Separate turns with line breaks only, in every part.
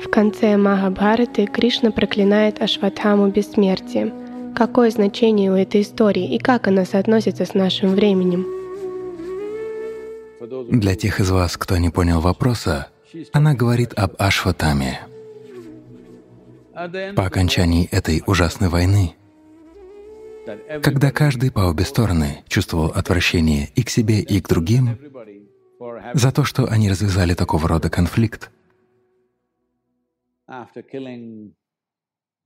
В конце Махабхараты Кришна проклинает Ашватхаму бессмертием. Какое значение у этой истории и как она соотносится с нашим временем?
Для тех из вас, кто не понял вопроса, она говорит об Ашватаме. По окончании этой ужасной войны, когда каждый по обе стороны чувствовал отвращение и к себе, и к другим, за то, что они развязали такого рода конфликт,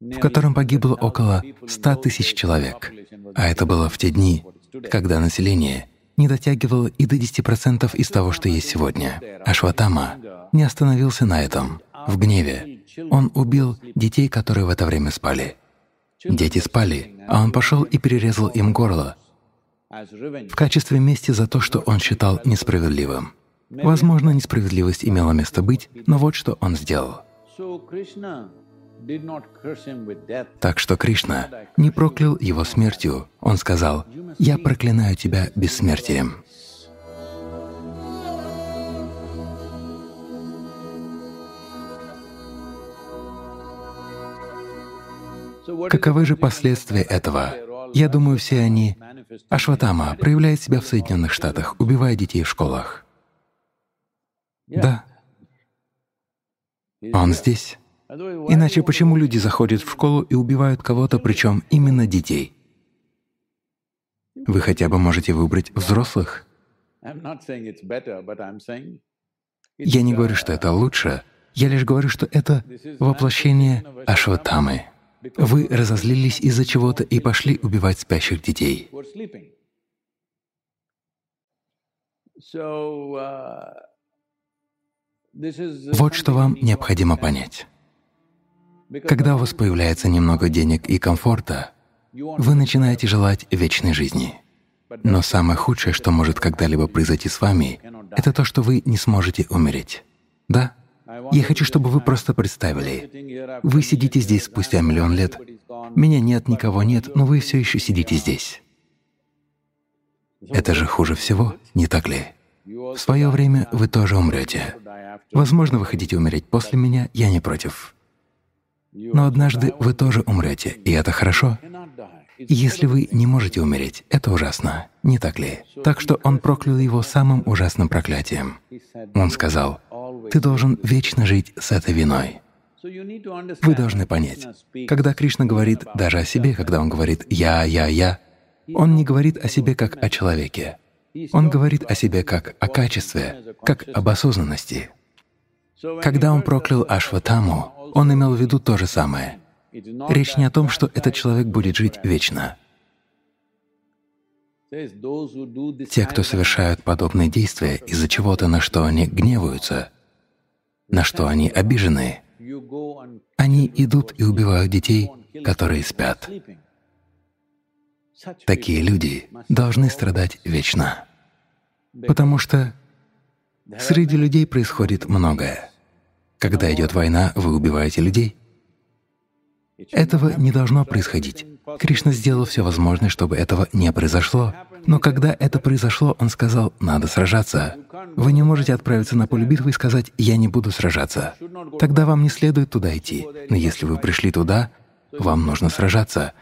в котором погибло около 100 тысяч человек, а это было в те дни, когда население не дотягивало и до 10% из того, что есть сегодня. Ашватама не остановился на этом. В гневе он убил детей, которые в это время спали. Дети спали, а он пошел и перерезал им горло в качестве мести за то, что он считал несправедливым. Возможно, несправедливость имела место быть, но вот что он сделал. Так что Кришна не проклял его смертью. Он сказал, «Я проклинаю тебя бессмертием». Каковы же последствия этого? Я думаю, все они... Ашватама проявляет себя в Соединенных Штатах, убивая детей в школах. Да. Он здесь. Иначе почему люди заходят в школу и убивают кого-то, причем именно детей? Вы хотя бы можете выбрать взрослых. Я не говорю, что это лучше, я лишь говорю, что это воплощение Ашватамы. Вы разозлились из-за чего-то и пошли убивать спящих детей. Вот что вам необходимо понять. Когда у вас появляется немного денег и комфорта, вы начинаете желать вечной жизни. Но самое худшее, что может когда-либо произойти с вами, это то, что вы не сможете умереть. Да? Я хочу, чтобы вы просто представили. Вы сидите здесь спустя миллион лет. Меня нет, никого нет, но вы все еще сидите здесь. Это же хуже всего, не так ли? В свое время вы тоже умрете. Возможно, вы хотите умереть после меня, я не против. Но однажды вы тоже умрете, и это хорошо. если вы не можете умереть, это ужасно, не так ли? Так что он проклял его самым ужасным проклятием. Он сказал, ты должен вечно жить с этой виной. Вы должны понять, когда Кришна говорит даже о себе, когда Он говорит «я, я, я», Он не говорит о себе как о человеке. Он говорит о себе как о качестве, как об осознанности. Когда Он проклял Ашватаму, Он имел в виду то же самое. Речь не о том, что этот человек будет жить вечно. Те, кто совершают подобные действия из-за чего-то, на что они гневаются, на что они обижены, они идут и убивают детей, которые спят. Такие люди должны страдать вечно, потому что среди людей происходит многое. Когда идет война, вы убиваете людей. Этого не должно происходить. Кришна сделал все возможное, чтобы этого не произошло. Но когда это произошло, он сказал, надо сражаться. Вы не можете отправиться на поле битвы и сказать, я не буду сражаться. Тогда вам не следует туда идти. Но если вы пришли туда, вам нужно сражаться.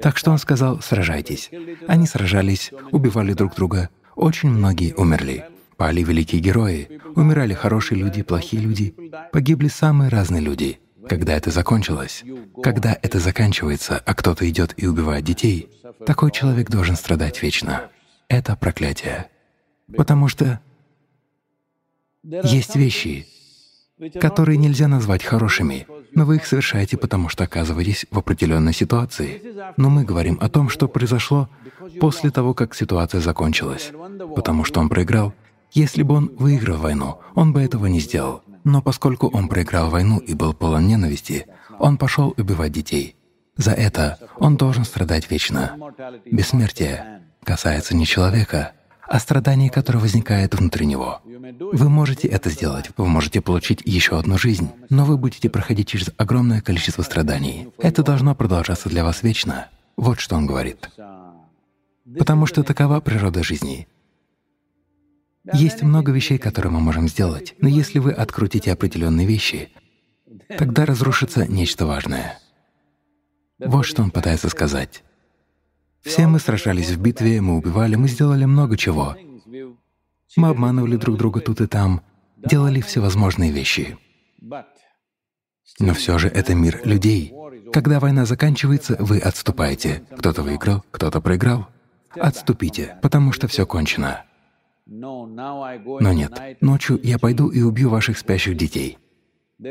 Так что он сказал, сражайтесь. Они сражались, убивали друг друга. Очень многие умерли. Пали великие герои, умирали хорошие люди, плохие люди, погибли самые разные люди. Когда это закончилось, когда это заканчивается, а кто-то идет и убивает детей, такой человек должен страдать вечно. Это проклятие. Потому что есть вещи, которые нельзя назвать хорошими, но вы их совершаете, потому что оказываетесь в определенной ситуации. Но мы говорим о том, что произошло после того, как ситуация закончилась, потому что он проиграл. Если бы он выиграл войну, он бы этого не сделал. Но поскольку он проиграл войну и был полон ненависти, он пошел убивать детей. За это он должен страдать вечно. Бессмертие касается не человека, а страданий, которое возникает внутри него. Вы можете это сделать, вы можете получить еще одну жизнь, но вы будете проходить через огромное количество страданий. Это должно продолжаться для вас вечно. Вот что он говорит. Потому что такова природа жизни. Есть много вещей, которые мы можем сделать, но если вы открутите определенные вещи, тогда разрушится нечто важное. Вот что он пытается сказать. Все мы сражались в битве, мы убивали, мы сделали много чего. Мы обманывали друг друга тут и там, делали всевозможные вещи. Но все же это мир людей. Когда война заканчивается, вы отступаете. Кто-то выиграл, кто-то проиграл. Отступите, потому что все кончено. Но нет, ночью я пойду и убью ваших спящих детей.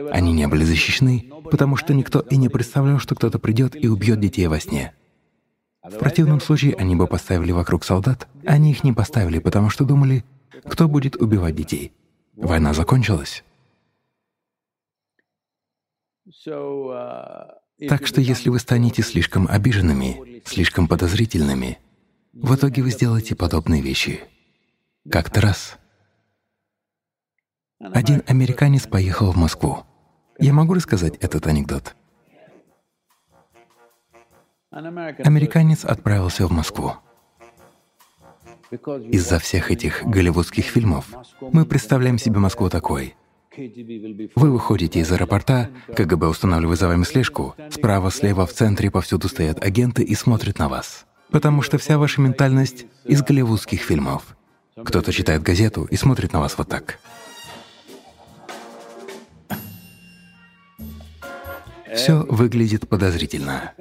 Они не были защищены, потому что никто и не представлял, что кто-то придет и убьет детей во сне. В противном случае они бы поставили вокруг солдат. Они их не поставили, потому что думали, кто будет убивать детей. Война закончилась. Так что если вы станете слишком обиженными, слишком подозрительными, в итоге вы сделаете подобные вещи. Как-то раз один американец поехал в Москву. Я могу рассказать этот анекдот? Американец отправился в Москву. Из-за всех этих голливудских фильмов мы представляем себе Москву такой. Вы выходите из аэропорта, КГБ устанавливает за вами слежку, справа, слева, в центре повсюду стоят агенты и смотрят на вас. Потому что вся ваша ментальность из голливудских фильмов. Кто-то читает газету и смотрит на вас вот так. Все выглядит подозрительно.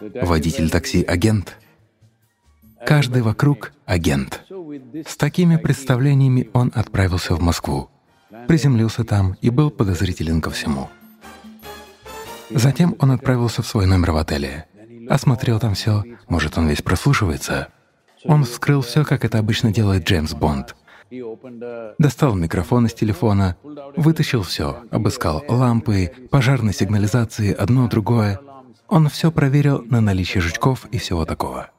Водитель такси — агент. Каждый вокруг — агент. С такими представлениями он отправился в Москву, приземлился там и был подозрителен ко всему. Затем он отправился в свой номер в отеле, осмотрел там все, может, он весь прослушивается. Он вскрыл все, как это обычно делает Джеймс Бонд — Достал микрофон из телефона, вытащил все, обыскал лампы, пожарной сигнализации, одно, другое. Он все проверил на наличие жучков и всего такого.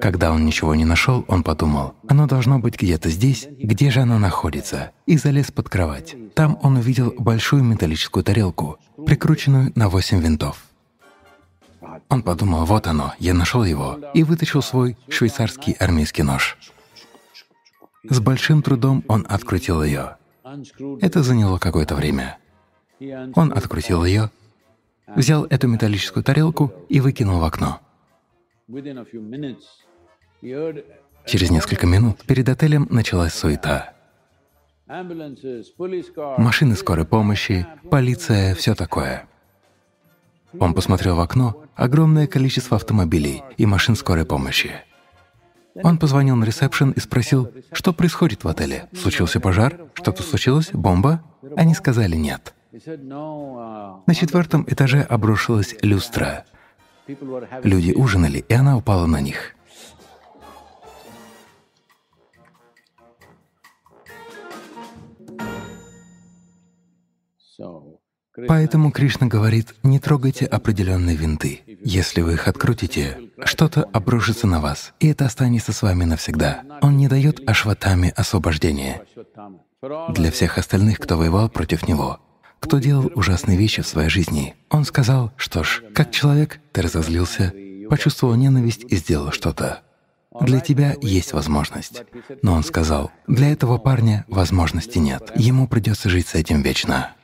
Когда он ничего не нашел, он подумал, оно должно быть где-то здесь, где же оно находится, и залез под кровать. Там он увидел большую металлическую тарелку, прикрученную на восемь винтов. Он подумал, вот оно, я нашел его, и вытащил свой швейцарский армейский нож. С большим трудом он открутил ее. Это заняло какое-то время. Он открутил ее, взял эту металлическую тарелку и выкинул в окно. Через несколько минут перед отелем началась суета. Машины скорой помощи, полиция, все такое. Он посмотрел в окно — огромное количество автомобилей и машин скорой помощи. Он позвонил на ресепшн и спросил, что происходит в отеле. Случился пожар? Что-то случилось? Бомба? Они сказали «нет». На четвертом этаже обрушилась люстра. Люди ужинали, и она упала на них. Поэтому Кришна говорит, не трогайте определенные винты. Если вы их открутите, что-то обрушится на вас, и это останется с вами навсегда. Он не дает Ашватаме освобождения. Для всех остальных, кто воевал против него, кто делал ужасные вещи в своей жизни, он сказал, что ж, как человек, ты разозлился, почувствовал ненависть и сделал что-то. Для тебя есть возможность. Но он сказал, для этого парня возможности нет. Ему придется жить с этим вечно.